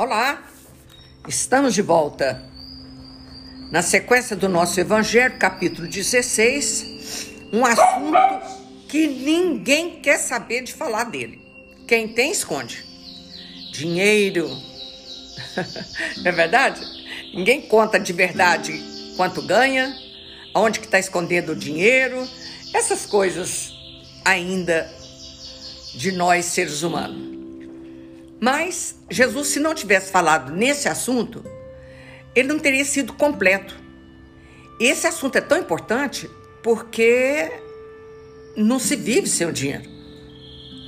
Olá, estamos de volta. Na sequência do nosso Evangelho, capítulo 16, um assunto que ninguém quer saber de falar dele. Quem tem, esconde. Dinheiro. é verdade? Ninguém conta de verdade quanto ganha, aonde que está escondendo o dinheiro, essas coisas ainda de nós seres humanos. Mas Jesus, se não tivesse falado nesse assunto, ele não teria sido completo. Esse assunto é tão importante porque não se vive sem o dinheiro.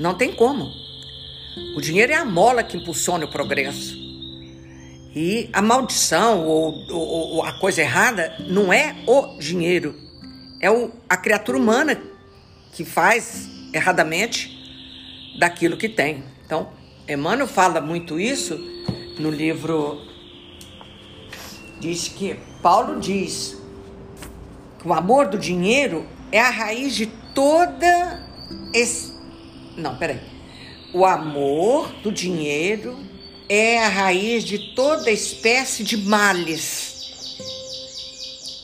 Não tem como. O dinheiro é a mola que impulsiona o progresso. E a maldição ou, ou, ou a coisa errada não é o dinheiro, é o, a criatura humana que faz erradamente daquilo que tem. Então, Emmanuel fala muito isso no livro. Diz que Paulo diz que o amor do dinheiro é a raiz de toda. Esse... Não, peraí. O amor do dinheiro é a raiz de toda espécie de males.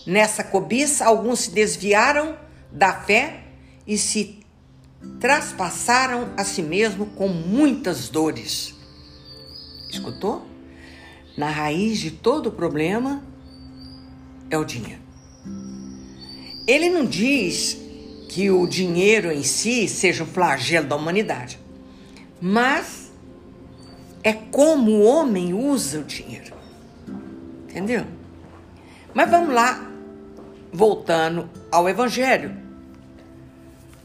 Nessa cobiça, alguns se desviaram da fé e se traspassaram a si mesmo com muitas dores. Escutou? Na raiz de todo problema é o dinheiro. Ele não diz que o dinheiro em si seja um flagelo da humanidade, mas é como o homem usa o dinheiro. Entendeu? Mas vamos lá, voltando ao Evangelho.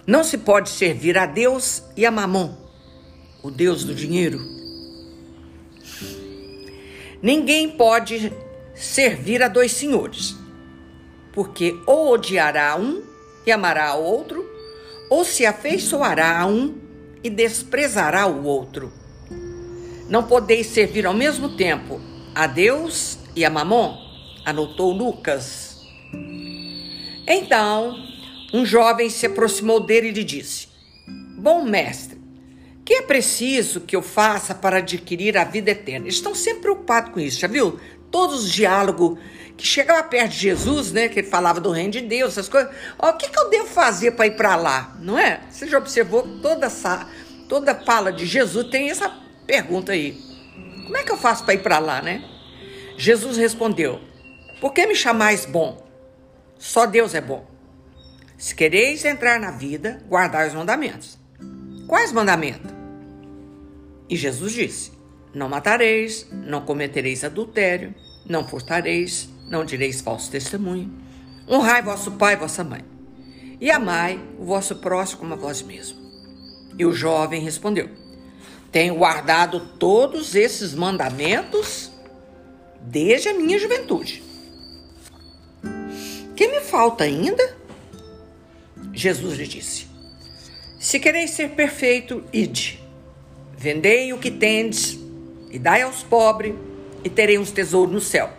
Não se pode servir a Deus e a Mamon, o Deus do dinheiro. Ninguém pode servir a dois senhores, porque ou odiará um e amará ao outro, ou se afeiçoará a um e desprezará o outro. Não podeis servir ao mesmo tempo a Deus e a Mamon, anotou Lucas. Então, um jovem se aproximou dele e lhe disse: Bom mestre, que é preciso que eu faça para adquirir a vida eterna? Eles estão sempre preocupados com isso, já viu? Todos os diálogos que chegava perto de Jesus, né, que ele falava do reino de Deus, essas coisas. Ó, o que, que eu devo fazer para ir para lá? Não é? Você já observou toda essa, toda fala de Jesus tem essa pergunta aí. Como é que eu faço para ir para lá, né? Jesus respondeu: Por que me chamais bom? Só Deus é bom. Se quereis entrar na vida, guardai os mandamentos. Quais mandamentos? E Jesus disse: Não matareis, não cometereis adultério, não furtareis, não direis falso testemunho. Honrai vosso pai e vossa mãe. E amai o vosso próximo como a vós mesmo. E o jovem respondeu: Tenho guardado todos esses mandamentos desde a minha juventude. Que me falta ainda? Jesus lhe disse: Se quereis ser perfeito, ide. Vendei o que tendes e dai aos pobres, e terei uns tesouros no céu.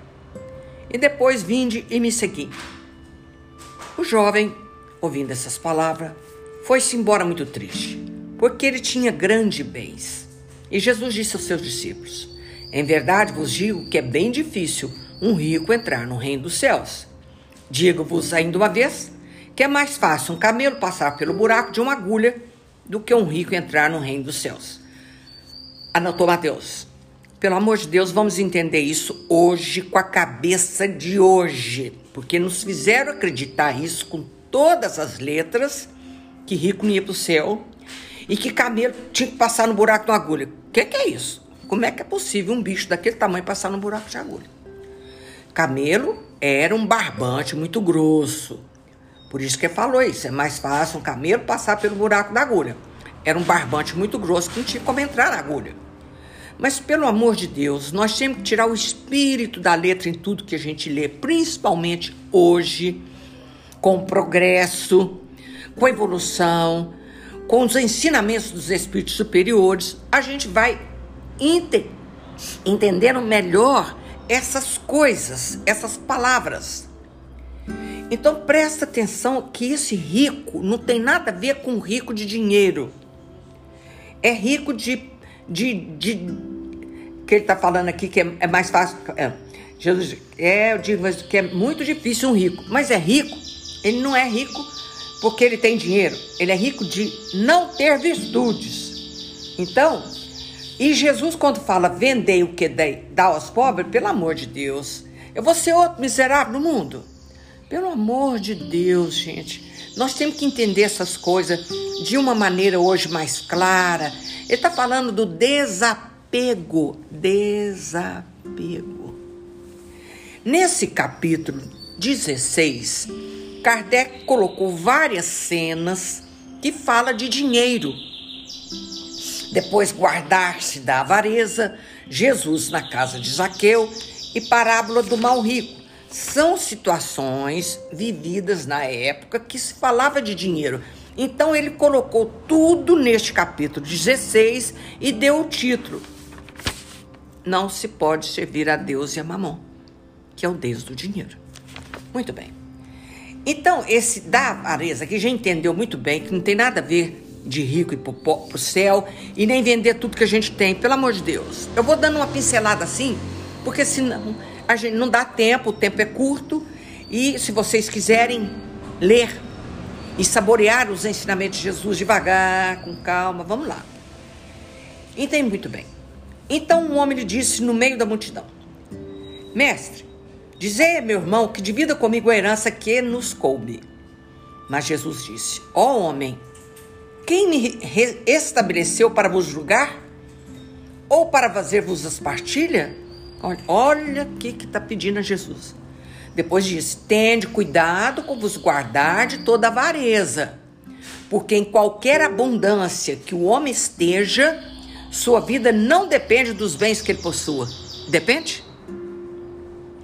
E depois vinde e me segui. O jovem, ouvindo essas palavras, foi-se embora muito triste, porque ele tinha grandes bens. E Jesus disse aos seus discípulos: Em verdade vos digo que é bem difícil um rico entrar no reino dos céus. Digo-vos ainda uma vez que é mais fácil um camelo passar pelo buraco de uma agulha do que um rico entrar no reino dos céus. Anotou Mateus. Pelo amor de Deus, vamos entender isso hoje com a cabeça de hoje, porque nos fizeram acreditar isso com todas as letras que rico não ia para o céu e que camelo tinha que passar no buraco de uma agulha. O que, que é isso? Como é que é possível um bicho daquele tamanho passar no buraco de agulha? Camelo era um barbante muito grosso, por isso que ele falou isso. É mais fácil um camelo passar pelo buraco da agulha. Era um barbante muito grosso que não tinha como entrar na agulha. Mas, pelo amor de Deus, nós temos que tirar o espírito da letra em tudo que a gente lê, principalmente hoje, com o progresso, com a evolução, com os ensinamentos dos espíritos superiores. A gente vai ente entendendo melhor essas coisas, essas palavras. Então presta atenção que esse rico não tem nada a ver com rico de dinheiro. É rico de, de, de que ele está falando aqui que é, é mais fácil. É, Jesus, é, eu digo mas que é muito difícil um rico, mas é rico. Ele não é rico porque ele tem dinheiro. Ele é rico de não ter virtudes. Então, e Jesus, quando fala vendei o que dá aos pobres, pelo amor de Deus, eu vou ser outro miserável no mundo? Pelo amor de Deus, gente. Nós temos que entender essas coisas de uma maneira hoje mais clara. Ele está falando do desapego. Desapego. Nesse capítulo 16, Kardec colocou várias cenas que fala de dinheiro depois, guardar-se da avareza, Jesus na casa de Zaqueu e parábola do mal rico. São situações vividas na época que se falava de dinheiro. Então ele colocou tudo neste capítulo 16 e deu o título: Não se pode servir a Deus e a Mamon, que é o Deus do dinheiro. Muito bem. Então, esse da avareza, que já entendeu muito bem, que não tem nada a ver de rico e pro, céu e nem vender tudo que a gente tem, pelo amor de Deus. Eu vou dando uma pincelada assim, porque senão a gente não dá tempo, o tempo é curto e se vocês quiserem ler e saborear os ensinamentos de Jesus devagar, com calma, vamos lá. Entende muito bem. Então um homem lhe disse no meio da multidão: Mestre, dizei meu irmão que divida comigo a herança que nos coube. Mas Jesus disse: Ó oh, homem, quem me estabeleceu para vos julgar? Ou para fazer-vos as partilhas? Olha, o que está pedindo a Jesus. Depois diz: Tende cuidado com vos guardar de toda avareza, porque em qualquer abundância que o homem esteja, sua vida não depende dos bens que ele possua. Depende?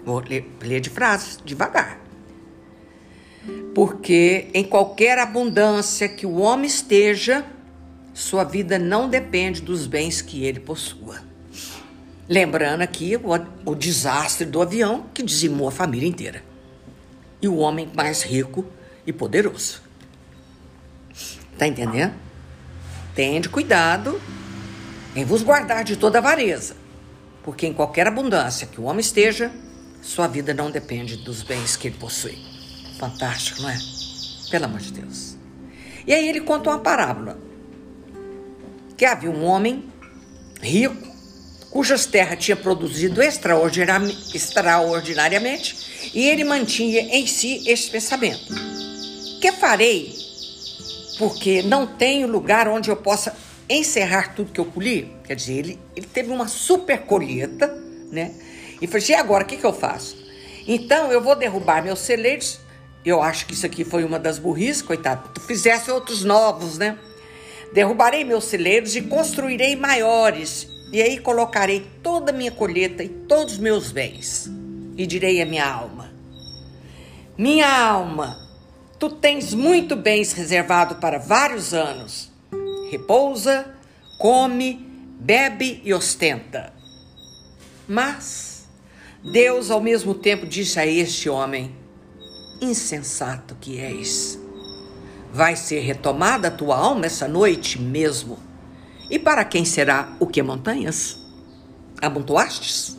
Vou ler, ler de frases, devagar porque em qualquer abundância que o homem esteja, sua vida não depende dos bens que ele possua. Lembrando aqui o, o desastre do avião que dizimou a família inteira. E o homem mais rico e poderoso. Tá entendendo? Tende cuidado em vos guardar de toda avareza, porque em qualquer abundância que o homem esteja, sua vida não depende dos bens que ele possui. Fantástico, não é? Pelo amor de Deus. E aí ele conta uma parábola. Que havia um homem rico, cujas terras tinha produzido extraordinariamente, e ele mantinha em si este pensamento: Que farei? Porque não tenho lugar onde eu possa encerrar tudo que eu colhi. Quer dizer, ele, ele teve uma super colheita, né? E falou assim: e agora o que, que eu faço? Então eu vou derrubar meus celeiros eu acho que isso aqui foi uma das burrices, coitado. Tu fizesse outros novos, né? Derrubarei meus celeiros e construirei maiores, e aí colocarei toda a minha colheita e todos os meus bens. E direi à minha alma: Minha alma, tu tens muito bens reservado para vários anos. Repousa, come, bebe e ostenta. Mas Deus ao mesmo tempo disse a este homem: insensato que és. Vai ser retomada a tua alma essa noite mesmo. E para quem será o que montanhas? Amontoastes?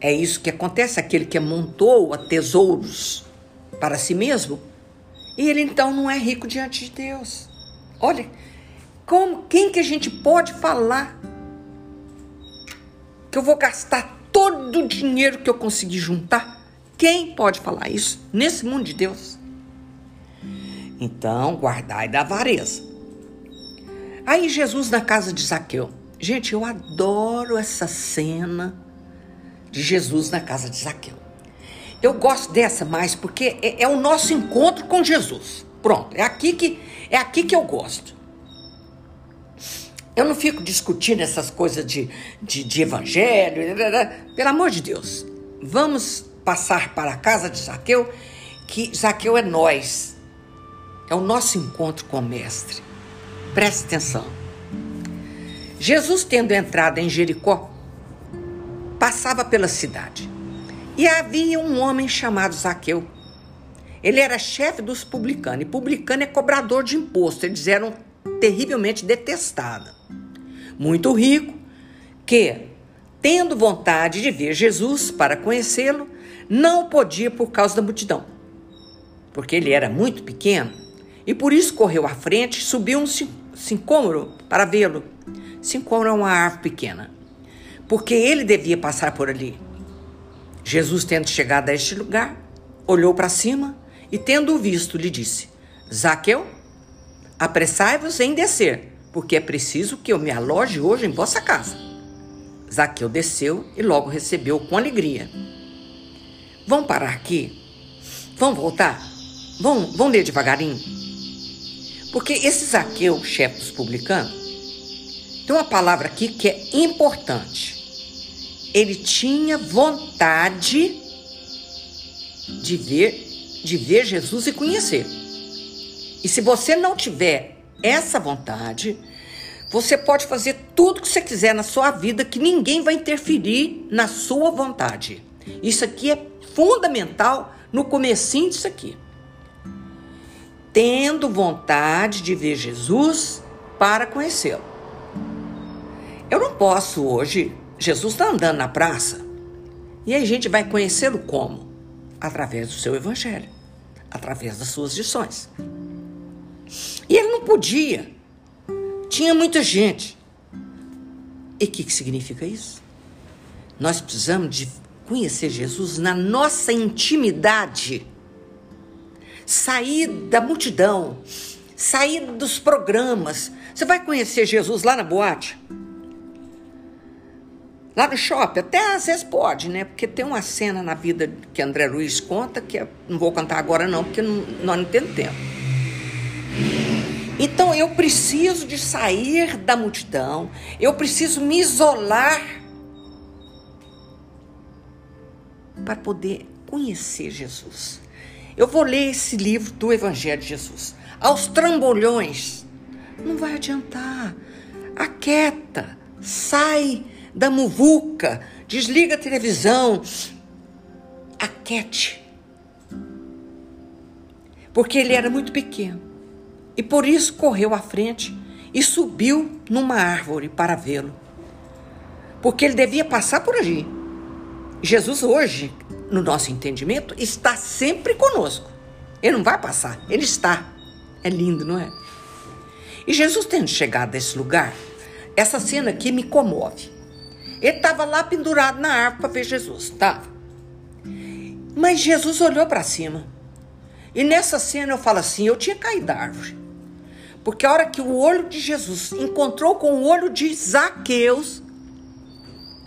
É isso que acontece aquele que amontou a tesouros para si mesmo. E ele então não é rico diante de Deus. Olha, como, quem que a gente pode falar que eu vou gastar todo o dinheiro que eu consegui juntar quem pode falar isso nesse mundo de Deus? Então, guardai da avareza. Aí Jesus na casa de Zaqueu. Gente, eu adoro essa cena de Jesus na casa de Zaqueu. Eu gosto dessa mais porque é, é, o nosso encontro com Jesus. Pronto, é aqui que é aqui que eu gosto. Eu não fico discutindo essas coisas de, de, de evangelho, pelo amor de Deus. Vamos passar para a casa de Zaqueu, que Zaqueu é nós. É o nosso encontro com o Mestre. Preste atenção. Jesus, tendo entrado em Jericó, passava pela cidade. E havia um homem chamado Zaqueu. Ele era chefe dos publicanos. E publicano é cobrador de imposto. Eles eram terrivelmente detestados. Muito rico, que, tendo vontade de ver Jesus para conhecê-lo, não podia por causa da multidão, porque ele era muito pequeno e por isso correu à frente subiu um sincômoro para vê-lo. Sincômoro é uma árvore pequena, porque ele devia passar por ali. Jesus, tendo chegado a este lugar, olhou para cima e, tendo-o visto, lhe disse: Zaqueu, apressai-vos em descer, porque é preciso que eu me aloje hoje em vossa casa. Zaqueu desceu e logo recebeu com alegria. Vão parar aqui? Vão voltar? Vão, vão ler devagarinho? Porque esse Zaqueu, chefe dos publicanos, tem uma palavra aqui que é importante. Ele tinha vontade de ver, de ver Jesus e conhecer. E se você não tiver essa vontade, você pode fazer tudo que você quiser na sua vida que ninguém vai interferir na sua vontade. Isso aqui é fundamental no comecinho disso aqui. Tendo vontade de ver Jesus para conhecê-lo. Eu não posso hoje, Jesus está andando na praça, e a gente vai conhecê-lo como? Através do seu evangelho, através das suas lições. E ele não podia. Tinha muita gente. E o que, que significa isso? Nós precisamos de conhecer Jesus na nossa intimidade. Sair da multidão, sair dos programas. Você vai conhecer Jesus lá na boate? Lá no shopping, até às vezes pode, né? Porque tem uma cena na vida que André Luiz conta, que não vou contar agora não, porque não, nós não temos tempo. Então eu preciso de sair da multidão, eu preciso me isolar para poder conhecer Jesus. Eu vou ler esse livro do Evangelho de Jesus. Aos trambolhões, não vai adiantar. Aquieta, sai da muvuca, desliga a televisão, aquete. Porque ele era muito pequeno e por isso correu à frente e subiu numa árvore para vê-lo. Porque ele devia passar por ali. Jesus hoje, no nosso entendimento, está sempre conosco. Ele não vai passar, ele está. É lindo, não é? E Jesus tendo chegado a esse lugar, essa cena aqui me comove. Ele estava lá pendurado na árvore para ver Jesus, estava. Mas Jesus olhou para cima. E nessa cena eu falo assim: eu tinha caído da árvore. Porque a hora que o olho de Jesus encontrou com o olho de Zaqueus,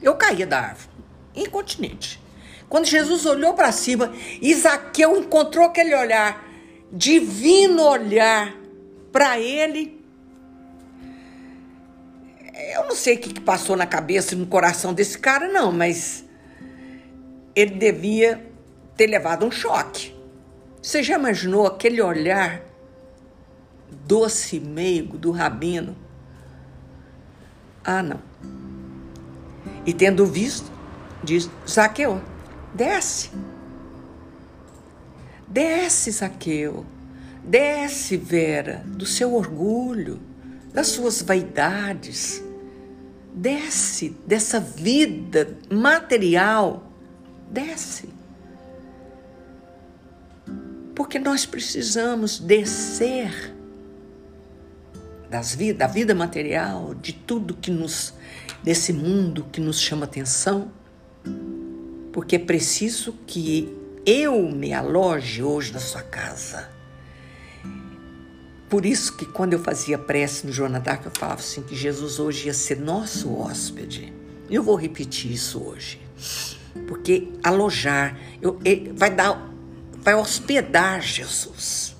eu caía da árvore incontinente. Quando Jesus olhou para cima, Isaqueu encontrou aquele olhar, divino olhar para ele. Eu não sei o que passou na cabeça e no coração desse cara, não, mas ele devia ter levado um choque. Você já imaginou aquele olhar doce meigo do rabino? Ah, não. E tendo visto, diz Zaqueu: desce. Desce, Zaqueu. Desce, Vera, do seu orgulho, das suas vaidades. Desce dessa vida material. Desce. Porque nós precisamos descer das da vida material, de tudo que nos desse mundo que nos chama atenção porque é preciso que eu me aloje hoje na sua casa. Por isso que quando eu fazia prece no Joana d'Arc, eu falava assim que Jesus hoje ia ser nosso hóspede. Eu vou repetir isso hoje. Porque alojar, eu, vai dar, vai hospedar Jesus.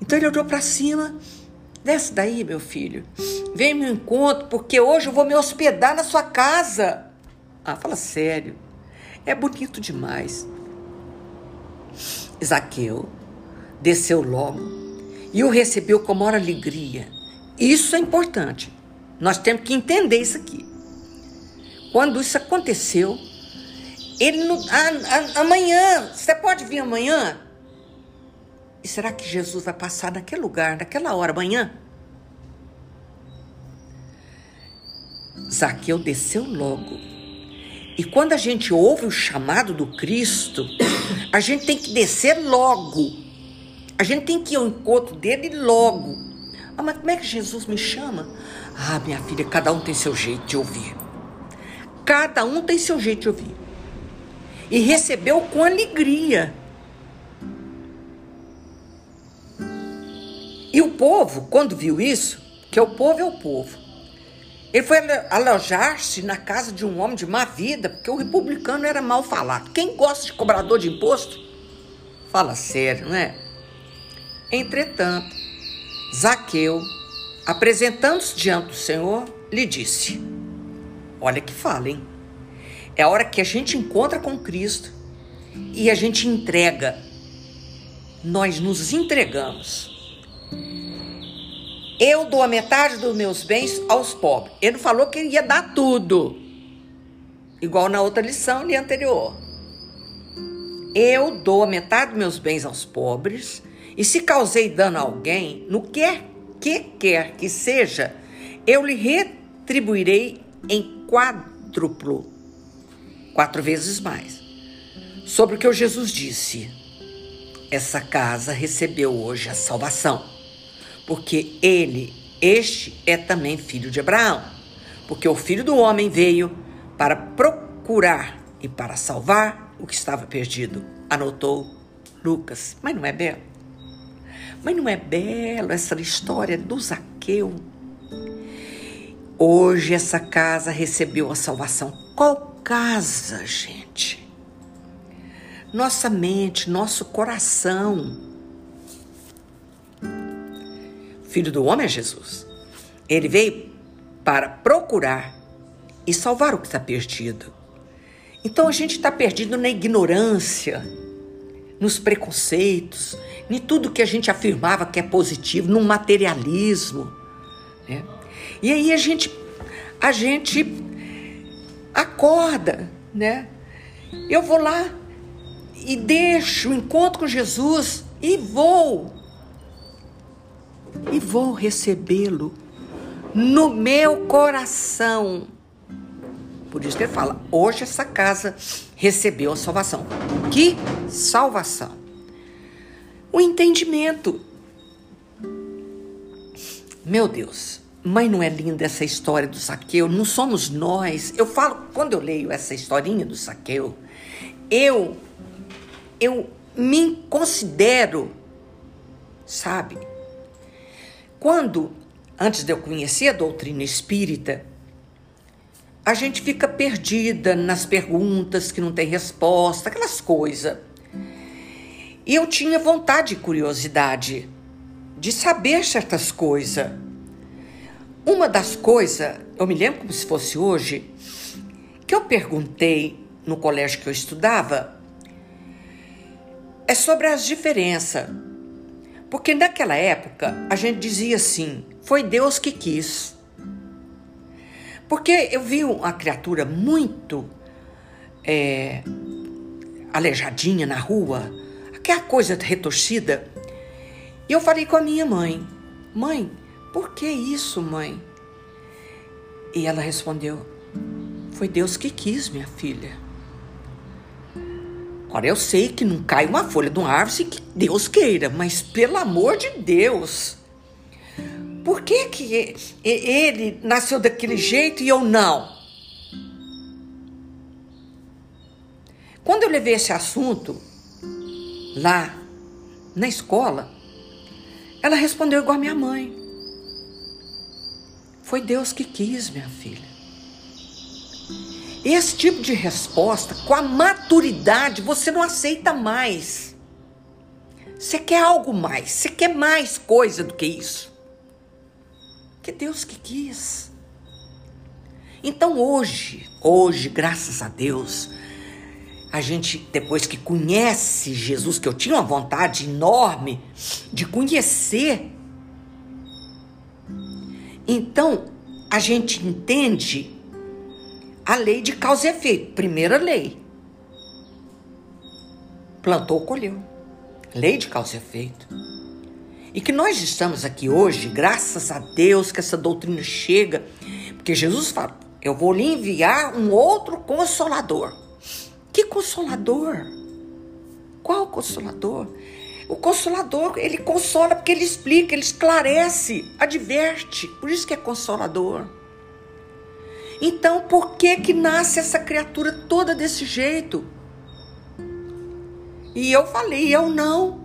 Então ele olhou para cima, desce daí, meu filho. Vem meu encontro, porque hoje eu vou me hospedar na sua casa. Ah, fala sério. É bonito demais. Zaqueu desceu logo e o recebeu com maior alegria. Isso é importante. Nós temos que entender isso aqui. Quando isso aconteceu, ele não, a, a, amanhã, você pode vir amanhã? E será que Jesus vai passar naquele lugar, naquela hora, amanhã? Zaqueu desceu logo. E quando a gente ouve o chamado do Cristo, a gente tem que descer logo. A gente tem que ir ao encontro dele logo. Ah, mas como é que Jesus me chama? Ah, minha filha, cada um tem seu jeito de ouvir. Cada um tem seu jeito de ouvir. E recebeu com alegria. E o povo, quando viu isso, que o povo é o povo, ele foi alojar-se na casa de um homem de má vida, porque o republicano era mal falado. Quem gosta de cobrador de imposto? Fala sério, não é? Entretanto, Zaqueu, apresentando-se diante do Senhor, lhe disse: Olha que fala, hein? É a hora que a gente encontra com Cristo e a gente entrega. Nós nos entregamos. Eu dou a metade dos meus bens aos pobres. Ele não falou que ia dar tudo. Igual na outra lição ali anterior. Eu dou a metade dos meus bens aos pobres, e se causei dano a alguém, no que que quer que seja, eu lhe retribuirei em quádruplo, quatro vezes mais. Sobre o que o Jesus disse, essa casa recebeu hoje a salvação porque ele, este é também filho de Abraão. Porque o filho do homem veio para procurar e para salvar o que estava perdido. Anotou Lucas. Mas não é belo? Mas não é belo essa história do Zaqueu? Hoje essa casa recebeu a salvação. Qual casa, gente? Nossa mente, nosso coração Filho do homem é Jesus. Ele veio para procurar e salvar o que está perdido. Então a gente está perdido na ignorância, nos preconceitos, em tudo que a gente afirmava que é positivo, no materialismo. Né? E aí a gente, a gente acorda, né? Eu vou lá e deixo o encontro com Jesus e vou e vou recebê-lo no meu coração. Por isso que ele fala: hoje essa casa recebeu a salvação. Que salvação? O entendimento. Meu Deus, mas não é linda essa história do Saqueu? Não somos nós. Eu falo, quando eu leio essa historinha do Saqueu, eu, eu me considero, sabe, quando, antes de eu conhecer a doutrina espírita, a gente fica perdida nas perguntas que não tem resposta, aquelas coisas. E eu tinha vontade e curiosidade de saber certas coisas. Uma das coisas, eu me lembro como se fosse hoje, que eu perguntei no colégio que eu estudava, é sobre as diferenças porque naquela época a gente dizia assim: foi Deus que quis. Porque eu vi uma criatura muito é, aleijadinha na rua, aquela coisa retorcida. E eu falei com a minha mãe: Mãe, por que isso, mãe? E ela respondeu: Foi Deus que quis, minha filha. Ora, eu sei que não cai uma folha de uma árvore que Deus queira, mas pelo amor de Deus, por que, que ele nasceu daquele jeito e eu não? Quando eu levei esse assunto lá na escola, ela respondeu igual a minha mãe. Foi Deus que quis, minha filha. Esse tipo de resposta, com a maturidade, você não aceita mais. Você quer algo mais, você quer mais coisa do que isso. Que Deus que quis. Então hoje, hoje, graças a Deus, a gente, depois que conhece Jesus, que eu tinha uma vontade enorme de conhecer, então a gente entende a lei de causa e efeito. Primeira lei. Plantou, colheu. Lei de causa e efeito. E que nós estamos aqui hoje, graças a Deus que essa doutrina chega, porque Jesus fala, eu vou lhe enviar um outro consolador. Que consolador? Qual consolador? O consolador, ele consola porque ele explica, ele esclarece, adverte. Por isso que é consolador. Então, por que que nasce essa criatura toda desse jeito? E eu falei, eu não.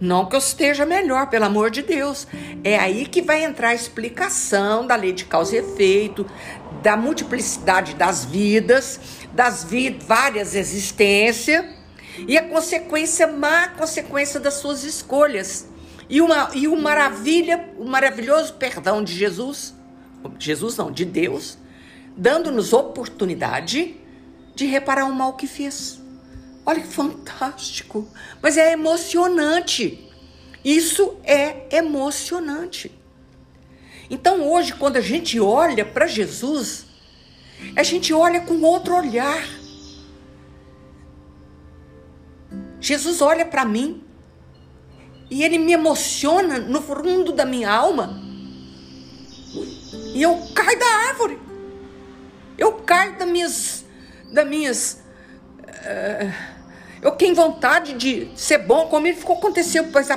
Não que eu esteja melhor, pelo amor de Deus. É aí que vai entrar a explicação da lei de causa e efeito, da multiplicidade das vidas, das várias existências e a consequência, má consequência das suas escolhas. E, uma, e o maravilha, o maravilhoso perdão de Jesus, Jesus não, de Deus, dando-nos oportunidade de reparar o mal que fez. Olha que fantástico. Mas é emocionante. Isso é emocionante. Então hoje, quando a gente olha para Jesus, a gente olha com outro olhar. Jesus olha para mim e ele me emociona no fundo da minha alma. E eu caio da árvore. Eu caio das minhas. Das minhas uh, eu tenho vontade de ser bom, como ele ficou aconteceu, pois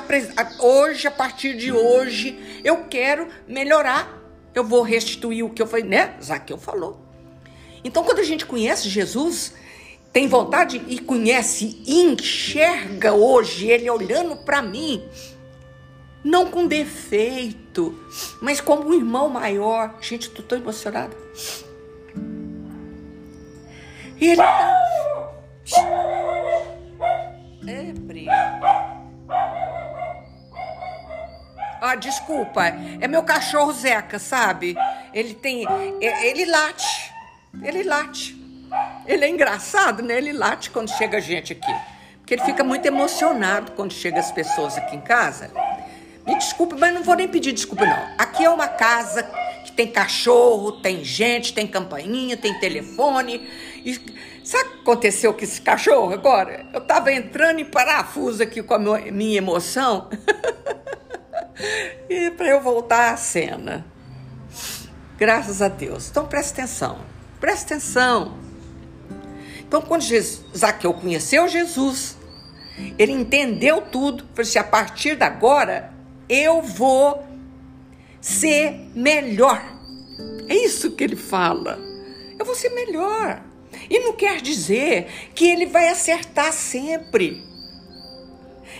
hoje, a partir de hoje, eu quero melhorar. Eu vou restituir o que eu falei, né? Zaqueu falou. Então, quando a gente conhece Jesus, tem vontade e conhece enxerga hoje ele olhando para mim, não com defeito, mas como um irmão maior. Gente, tô tão emocionada. Ele tá... É, Pri. Ah, desculpa. É meu cachorro Zeca, sabe? Ele tem. Ele late. Ele late. Ele é engraçado, né? Ele late quando chega gente aqui. Porque ele fica muito emocionado quando chega as pessoas aqui em casa. Me desculpe, mas não vou nem pedir desculpa, não. Aqui é uma casa que tem cachorro, tem gente, tem campainha, tem telefone. E sabe o que aconteceu com esse cachorro agora? Eu tava entrando em parafuso aqui com a minha emoção. e para eu voltar à cena. Graças a Deus. Então presta atenção. Presta atenção. Então, quando Jesus, Zaqueu conheceu Jesus, ele entendeu tudo. Falou assim: a partir de agora, eu vou ser melhor. É isso que ele fala. Eu vou ser melhor. E não quer dizer que ele vai acertar sempre.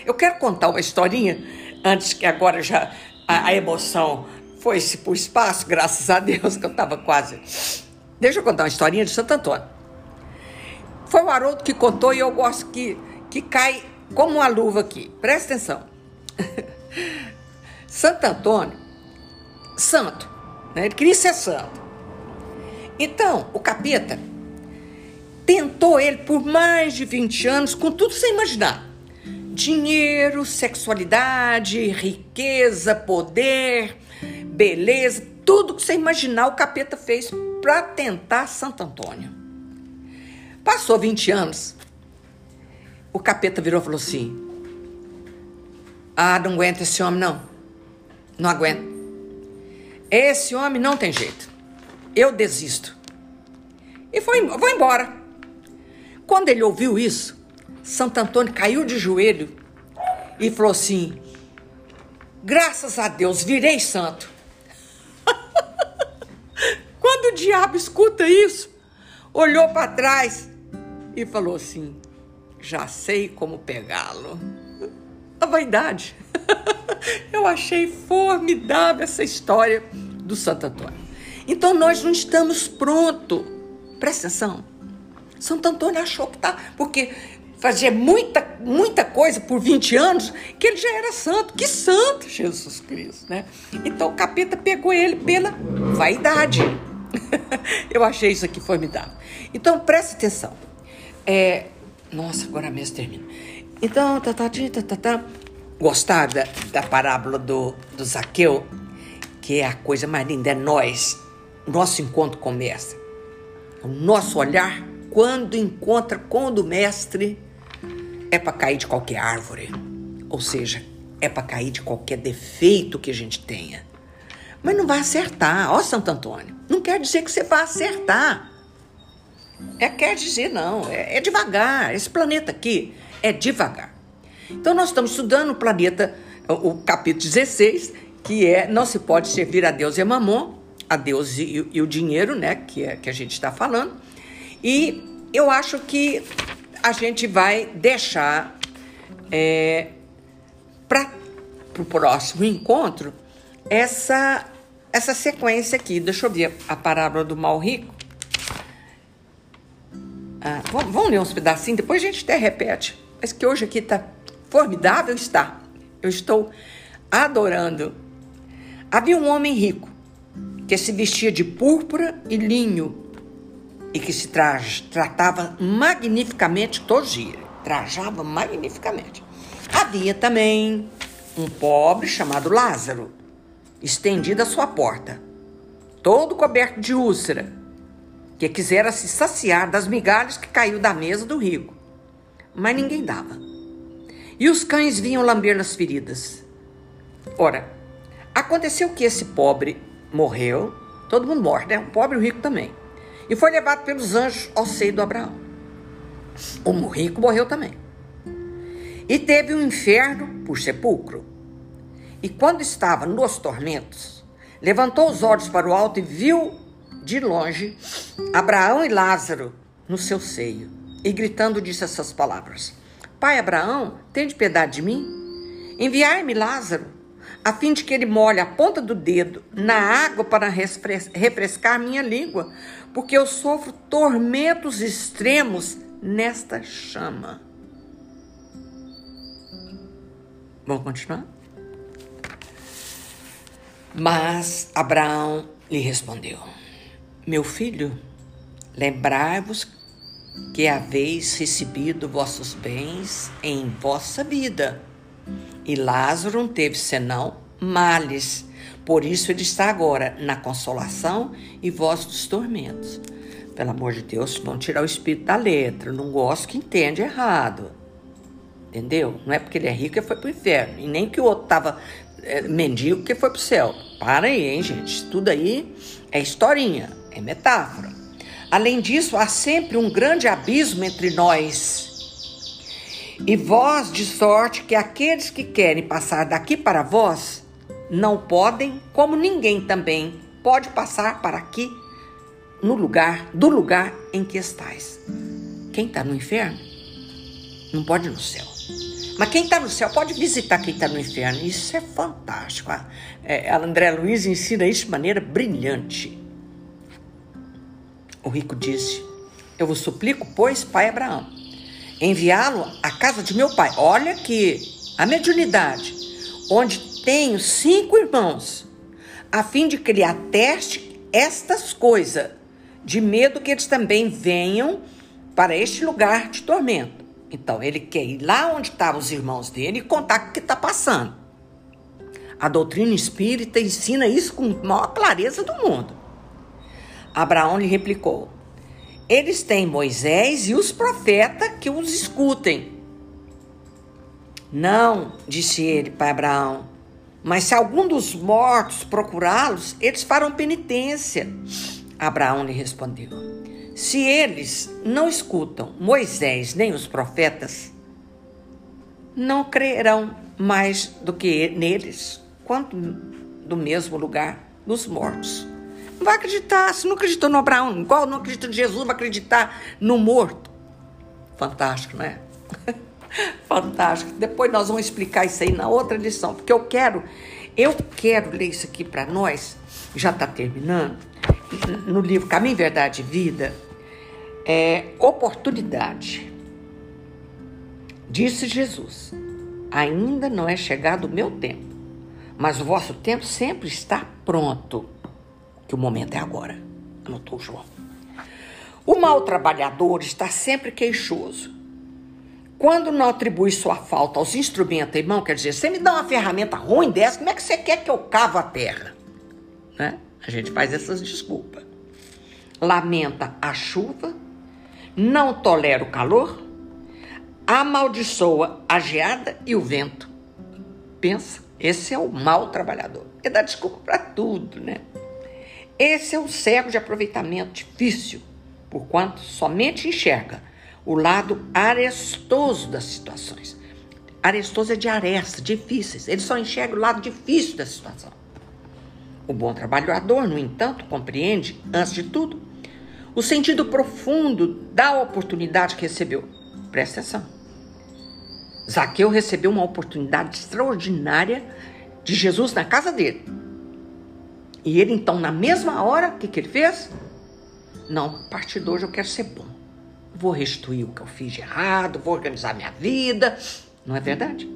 Eu quero contar uma historinha, antes que agora já a, a emoção foi-se para o espaço, graças a Deus, que eu estava quase. Deixa eu contar uma historinha de Santo Antônio. Foi o Haroldo que contou e eu gosto que, que cai como uma luva aqui. Presta atenção. Santo Antônio, santo, né? ele queria ser santo. Então, o capeta tentou ele por mais de 20 anos, com tudo sem imaginar. Dinheiro, sexualidade, riqueza, poder, beleza, tudo que você imaginar o capeta fez para tentar Santo Antônio. Passou 20 anos, o capeta virou e falou assim: Ah, não aguento esse homem, não. Não aguento. Esse homem não tem jeito. Eu desisto. E foi, vou embora. Quando ele ouviu isso, Santo Antônio caiu de joelho e falou assim: Graças a Deus, virei santo. Quando o diabo escuta isso, olhou para trás e falou assim: Já sei como pegá-lo. A vaidade. Eu achei formidável essa história do Santo Antônio. Então nós não estamos prontos. Presta atenção. Santo Antônio achou que tá, porque fazia muita, muita coisa por 20 anos, que ele já era santo. Que santo, Jesus Cristo, né? Então o capeta pegou ele pela vaidade. Eu achei isso aqui formidável. Então preste atenção. É, nossa, agora mesmo termina. Então, tá, tá, tá, tá, tá. Gostaram da, da parábola do, do Zaqueu? Que é a coisa mais linda, é nós, nosso encontro com o Mestre. O nosso olhar quando encontra com o do mestre, é para cair de qualquer árvore. Ou seja, é para cair de qualquer defeito que a gente tenha. Mas não vai acertar. Ó, Santo Antônio, não quer dizer que você vai acertar. É, quer dizer, não. É, é devagar. Esse planeta aqui é devagar. Então, nós estamos estudando o planeta, o, capítulo 16, que é Não se pode servir a Deus e a Mamon, a Deus e, e o dinheiro, né? Que, é, que a gente está falando. E eu acho que a gente vai deixar é, para o próximo encontro essa, essa sequência aqui. Deixa eu ver a parábola do mal rico. Ah, vamos, vamos, ler uns pedacinhos, depois a gente até repete. Mas que hoje aqui está formidável, está. Eu estou adorando. Havia um homem rico que se vestia de púrpura e linho e que se tra tratava magnificamente todos os dias. Trajava magnificamente. Havia também um pobre chamado Lázaro, estendido à sua porta, todo coberto de úlcera, que quisera se saciar das migalhas que caiu da mesa do rico. Mas ninguém dava. E os cães vinham lamber nas feridas. Ora, aconteceu que esse pobre morreu, todo mundo morre, né? O pobre e o rico também. E foi levado pelos anjos ao seio do Abraão. O rico morreu também. E teve um inferno por sepulcro. E quando estava nos tormentos, levantou os olhos para o alto e viu de longe Abraão e Lázaro no seu seio. E gritando disse essas palavras: Pai Abraão, tende piedade de mim? Enviai-me Lázaro, a fim de que ele molhe a ponta do dedo na água para refrescar minha língua, porque eu sofro tormentos extremos nesta chama. Vamos continuar? Mas Abraão lhe respondeu: Meu filho, lembrai-vos que haveis recebido vossos bens em vossa vida, e Lázaro não teve senão males por isso ele está agora na consolação e voz dos tormentos. Pelo amor de Deus, vão tirar o espírito da letra. Não gosto que entende errado. Entendeu? Não é porque ele é rico que foi para o inferno. E nem que o outro estava é, mendigo que foi para o céu. Para aí, hein, gente? Tudo aí é historinha, é metáfora. Além disso, há sempre um grande abismo entre nós. E vós, de sorte que aqueles que querem passar daqui para vós não podem, como ninguém também pode passar para aqui no lugar do lugar em que estais. Quem está no inferno não pode ir no céu. Mas quem está no céu pode visitar quem está no inferno. Isso é fantástico. É, a André Luiz ensina isso de maneira brilhante. O rico disse: Eu vos suplico, pois, pai Abraão, enviá-lo à casa de meu pai. Olha que a mediunidade, onde tenho cinco irmãos, a fim de que ele ateste estas coisas, de medo que eles também venham para este lugar de tormento. Então, ele quer ir lá onde estavam os irmãos dele e contar o que está passando. A doutrina espírita ensina isso com a maior clareza do mundo. Abraão lhe replicou: Eles têm Moisés e os profetas que os escutem. Não, disse ele para Abraão, mas se algum dos mortos procurá-los, eles farão penitência. Abraão lhe respondeu: Se eles não escutam Moisés nem os profetas, não crerão mais do que neles, quanto do mesmo lugar dos mortos. Não vai acreditar, se não acreditou no Abraão, igual não acredita em Jesus, vai acreditar no morto. Fantástico, não é? Fantástico. Depois nós vamos explicar isso aí na outra lição, porque eu quero, eu quero ler isso aqui para nós. Já está terminando. No livro Caminho, Verdade e Vida, é oportunidade. Disse Jesus: Ainda não é chegado o meu tempo, mas o vosso tempo sempre está pronto. Que o momento é agora. Anotou João. O mau trabalhador está sempre queixoso quando não atribui sua falta aos instrumentos, irmão, quer dizer, você me dá uma ferramenta ruim dessa, como é que você quer que eu cavo a terra? Né? A gente faz essas desculpas. Lamenta a chuva, não tolera o calor, amaldiçoa a geada e o vento. Pensa Esse é o mau trabalhador. Ele dá desculpa para tudo, né? Esse é o cego de aproveitamento difícil, porquanto somente enxerga o lado arestoso das situações. Arestoso é de aresta, difíceis. Ele só enxerga o lado difícil da situação. O bom trabalhador, no entanto, compreende, antes de tudo, o sentido profundo da oportunidade que recebeu. Presta atenção. Zaqueu recebeu uma oportunidade extraordinária de Jesus na casa dele. E ele, então, na mesma hora, o que, que ele fez? Não, a partir de hoje eu quero ser bom. Vou restituir o que eu fiz de errado, vou organizar minha vida. Não é verdade?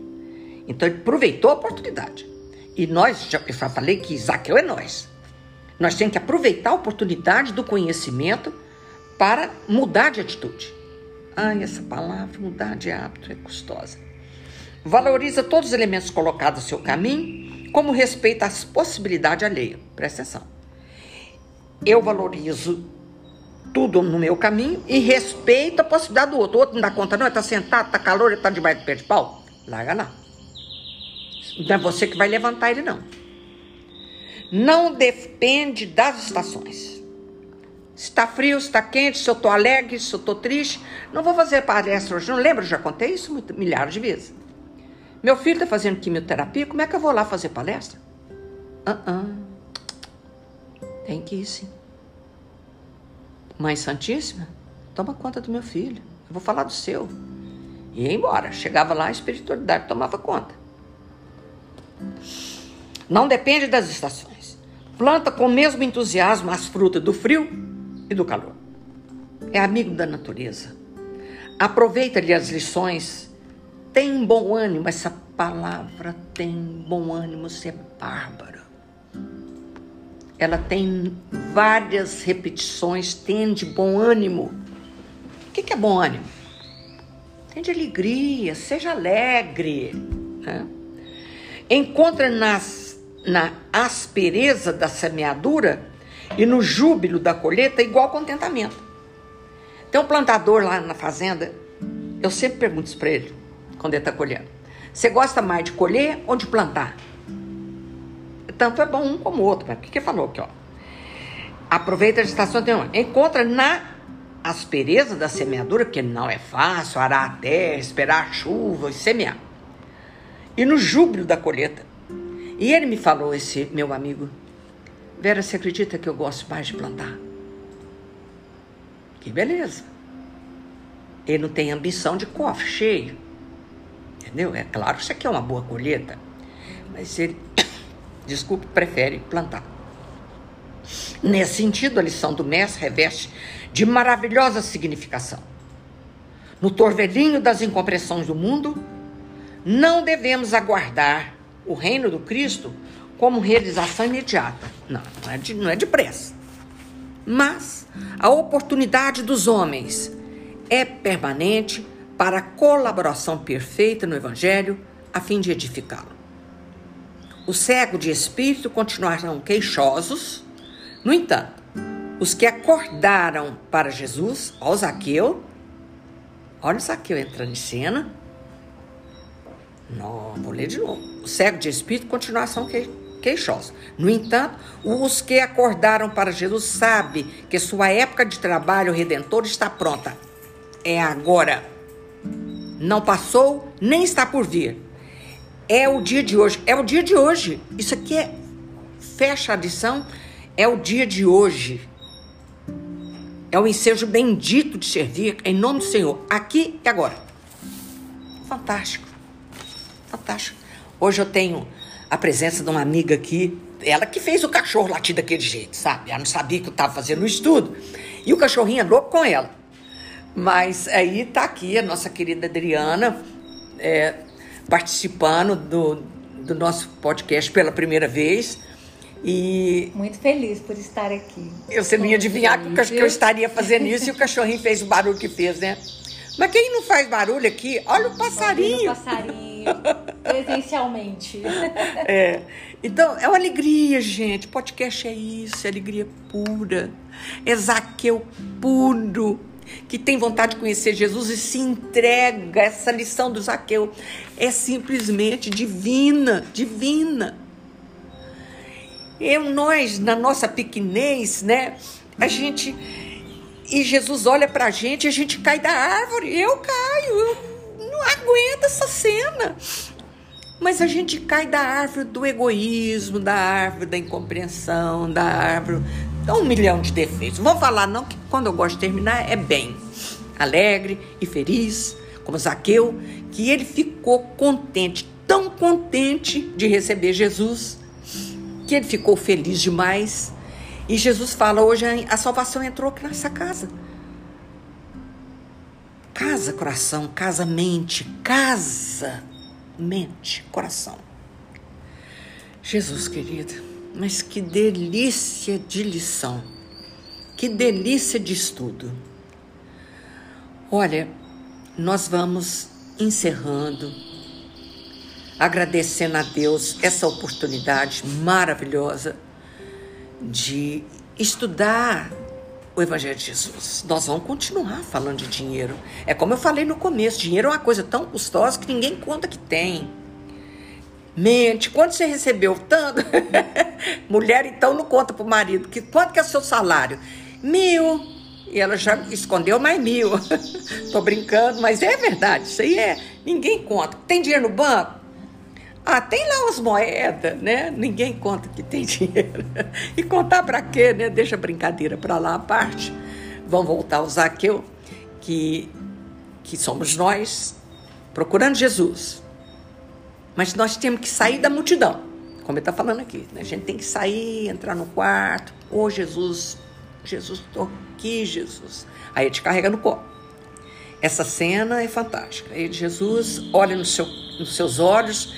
Então ele aproveitou a oportunidade. E nós, já, eu já falei que Zaqueu é nós. Nós temos que aproveitar a oportunidade do conhecimento para mudar de atitude. Ai, essa palavra, mudar de hábito, é custosa. Valoriza todos os elementos colocados no seu caminho, como respeita as possibilidades alheias. Presta atenção. Eu valorizo tudo no meu caminho e respeito a possibilidade do outro. O outro não dá conta, não, ele está sentado, está calor, ele está debaixo do pé de pau. Larga lá. Não é você que vai levantar ele, não. Não depende das estações. Se está frio, se está quente, se eu estou alegre, se eu estou triste. Não vou fazer palestra hoje, não lembro, já contei isso milhares de vezes. Meu filho está fazendo quimioterapia, como é que eu vou lá fazer palestra? Uh -uh. Tem que ir sim. Mãe Santíssima, toma conta do meu filho. Eu vou falar do seu. E ia embora. Chegava lá, a espiritualidade tomava conta. Não depende das estações. Planta com o mesmo entusiasmo as frutas do frio e do calor. É amigo da natureza. Aproveita-lhe as lições. Tem bom ânimo. Essa palavra tem bom ânimo, você é bárbara. Ela tem várias repetições, tem de bom ânimo. O que é bom ânimo? Tem de alegria, seja alegre. Né? Encontra nas, na aspereza da semeadura e no júbilo da colheita igual contentamento. Tem um plantador lá na fazenda, eu sempre pergunto isso para ele, quando ele está colhendo. Você gosta mais de colher ou de plantar? Tanto é bom um como o outro. Mas o que, que falou aqui, ó? Aproveita a estação de Encontra na aspereza da semeadura, porque não é fácil arar a terra, esperar a chuva e semear. E no júbilo da colheita. E ele me falou, esse meu amigo, Vera, você acredita que eu gosto mais de plantar? Que beleza. Ele não tem ambição de cofre cheio. Entendeu? É claro que isso aqui é uma boa colheita. Mas ele, desculpe, prefere plantar. Nesse sentido, a lição do mestre reveste de maravilhosa significação. No torvelinho das incompreensões do mundo, não devemos aguardar o reino do Cristo como realização imediata. Não, não é, de, não é depressa. Mas a oportunidade dos homens é permanente para a colaboração perfeita no Evangelho, a fim de edificá-lo. Os cegos de espírito continuarão queixosos, no entanto, os que acordaram para Jesus, ó Zaqueu, olha o Zaqueu entrando em cena. Não, vou ler de novo. O cego de espírito continuação queixosos. No entanto, os que acordaram para Jesus sabem que sua época de trabalho redentor está pronta. É agora. Não passou, nem está por vir. É o dia de hoje. É o dia de hoje. Isso aqui é. Fecha a lição. É o dia de hoje. É o ensejo bendito de servir em nome do Senhor, aqui e agora. Fantástico. Fantástico. Hoje eu tenho a presença de uma amiga aqui, ela que fez o cachorro latir daquele jeito, sabe? Ela não sabia que eu estava fazendo o estudo. E o cachorrinho é louco com ela. Mas aí tá aqui a nossa querida Adriana é, participando do, do nosso podcast pela primeira vez. E muito feliz por estar aqui. Eu você não ia adivinhar que, que eu estaria fazendo isso e o cachorrinho fez o barulho que fez, né? Mas quem não faz barulho aqui? Olha o passarinho. Olha o passarinho, presencialmente. É. Então, é uma alegria, gente. Podcast é isso, é alegria pura. É Zaqueu puro. Que tem vontade de conhecer Jesus e se entrega. Essa lição do Zaqueu é simplesmente divina, divina. Eu, nós, na nossa pequenez, né? A gente. E Jesus olha pra gente e a gente cai da árvore. Eu caio, eu não aguento essa cena. Mas a gente cai da árvore do egoísmo, da árvore da incompreensão, da árvore. Um milhão de defeitos. Vamos falar, não, que quando eu gosto de terminar é bem. Alegre e feliz, como Zaqueu, que ele ficou contente, tão contente de receber Jesus, que ele ficou feliz demais. E Jesus fala: hoje a salvação entrou aqui nessa casa. Casa, coração, casa, mente, casa mente, coração. Jesus querido, mas que delícia de lição, que delícia de estudo. Olha, nós vamos encerrando, agradecendo a Deus essa oportunidade maravilhosa de estudar o Evangelho de Jesus. Nós vamos continuar falando de dinheiro. É como eu falei no começo: dinheiro é uma coisa tão custosa que ninguém conta que tem. Mente, quanto você recebeu? Tanto. Mulher, então, não conta pro marido. Que, quanto que é seu salário? Mil. E ela já escondeu mais mil. Tô brincando, mas é verdade. Isso aí é. Ninguém conta. Tem dinheiro no banco? Ah, tem lá umas moedas, né? Ninguém conta que tem dinheiro. E contar para quê, né? Deixa a brincadeira para lá à parte. Vamos voltar ao Zaqueu, que, que somos nós, procurando Jesus. Mas nós temos que sair da multidão, como ele está falando aqui. Né? A gente tem que sair, entrar no quarto. Ô, oh, Jesus, Jesus, estou aqui, Jesus. Aí ele te carrega no colo. Essa cena é fantástica. Aí Jesus olha no seu, nos seus olhos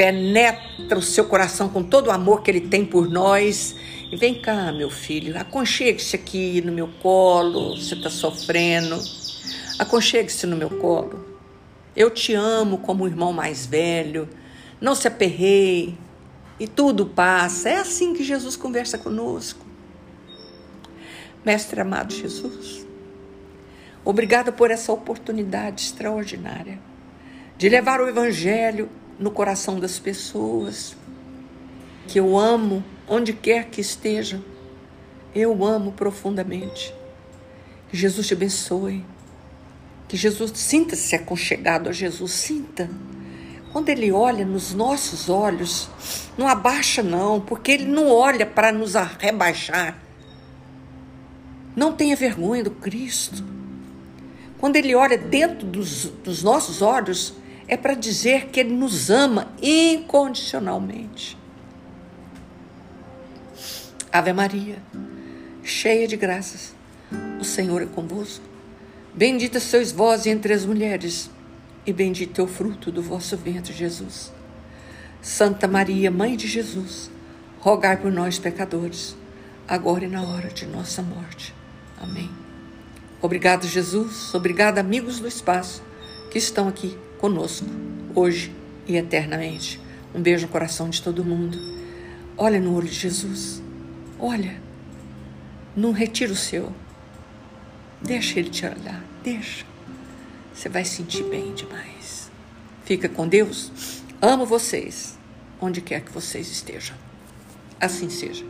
penetra o seu coração com todo o amor que ele tem por nós. E vem cá, meu filho, aconchegue-se aqui no meu colo, você está sofrendo. Aconchegue-se no meu colo. Eu te amo como o irmão mais velho. Não se aperrei. E tudo passa. É assim que Jesus conversa conosco. Mestre amado Jesus, obrigada por essa oportunidade extraordinária de levar o Evangelho no coração das pessoas, que eu amo onde quer que estejam. Eu amo profundamente. Jesus te abençoe. Que Jesus sinta-se aconchegado a Jesus, sinta. Quando ele olha nos nossos olhos, não abaixa não, porque ele não olha para nos rebaixar. Não tenha vergonha do Cristo. Quando ele olha dentro dos, dos nossos olhos, é para dizer que Ele nos ama incondicionalmente. Ave Maria, cheia de graças, o Senhor é convosco. Bendita sois vós entre as mulheres, e bendito é o fruto do vosso ventre, Jesus. Santa Maria, Mãe de Jesus, rogai por nós, pecadores, agora e na hora de nossa morte. Amém. Obrigado, Jesus. Obrigado, amigos do espaço que estão aqui conosco, hoje e eternamente. Um beijo no coração de todo mundo. Olha no olho de Jesus. Olha. Não retira o seu. Deixa ele te olhar. Deixa. Você vai sentir bem demais. Fica com Deus. Amo vocês, onde quer que vocês estejam. Assim seja.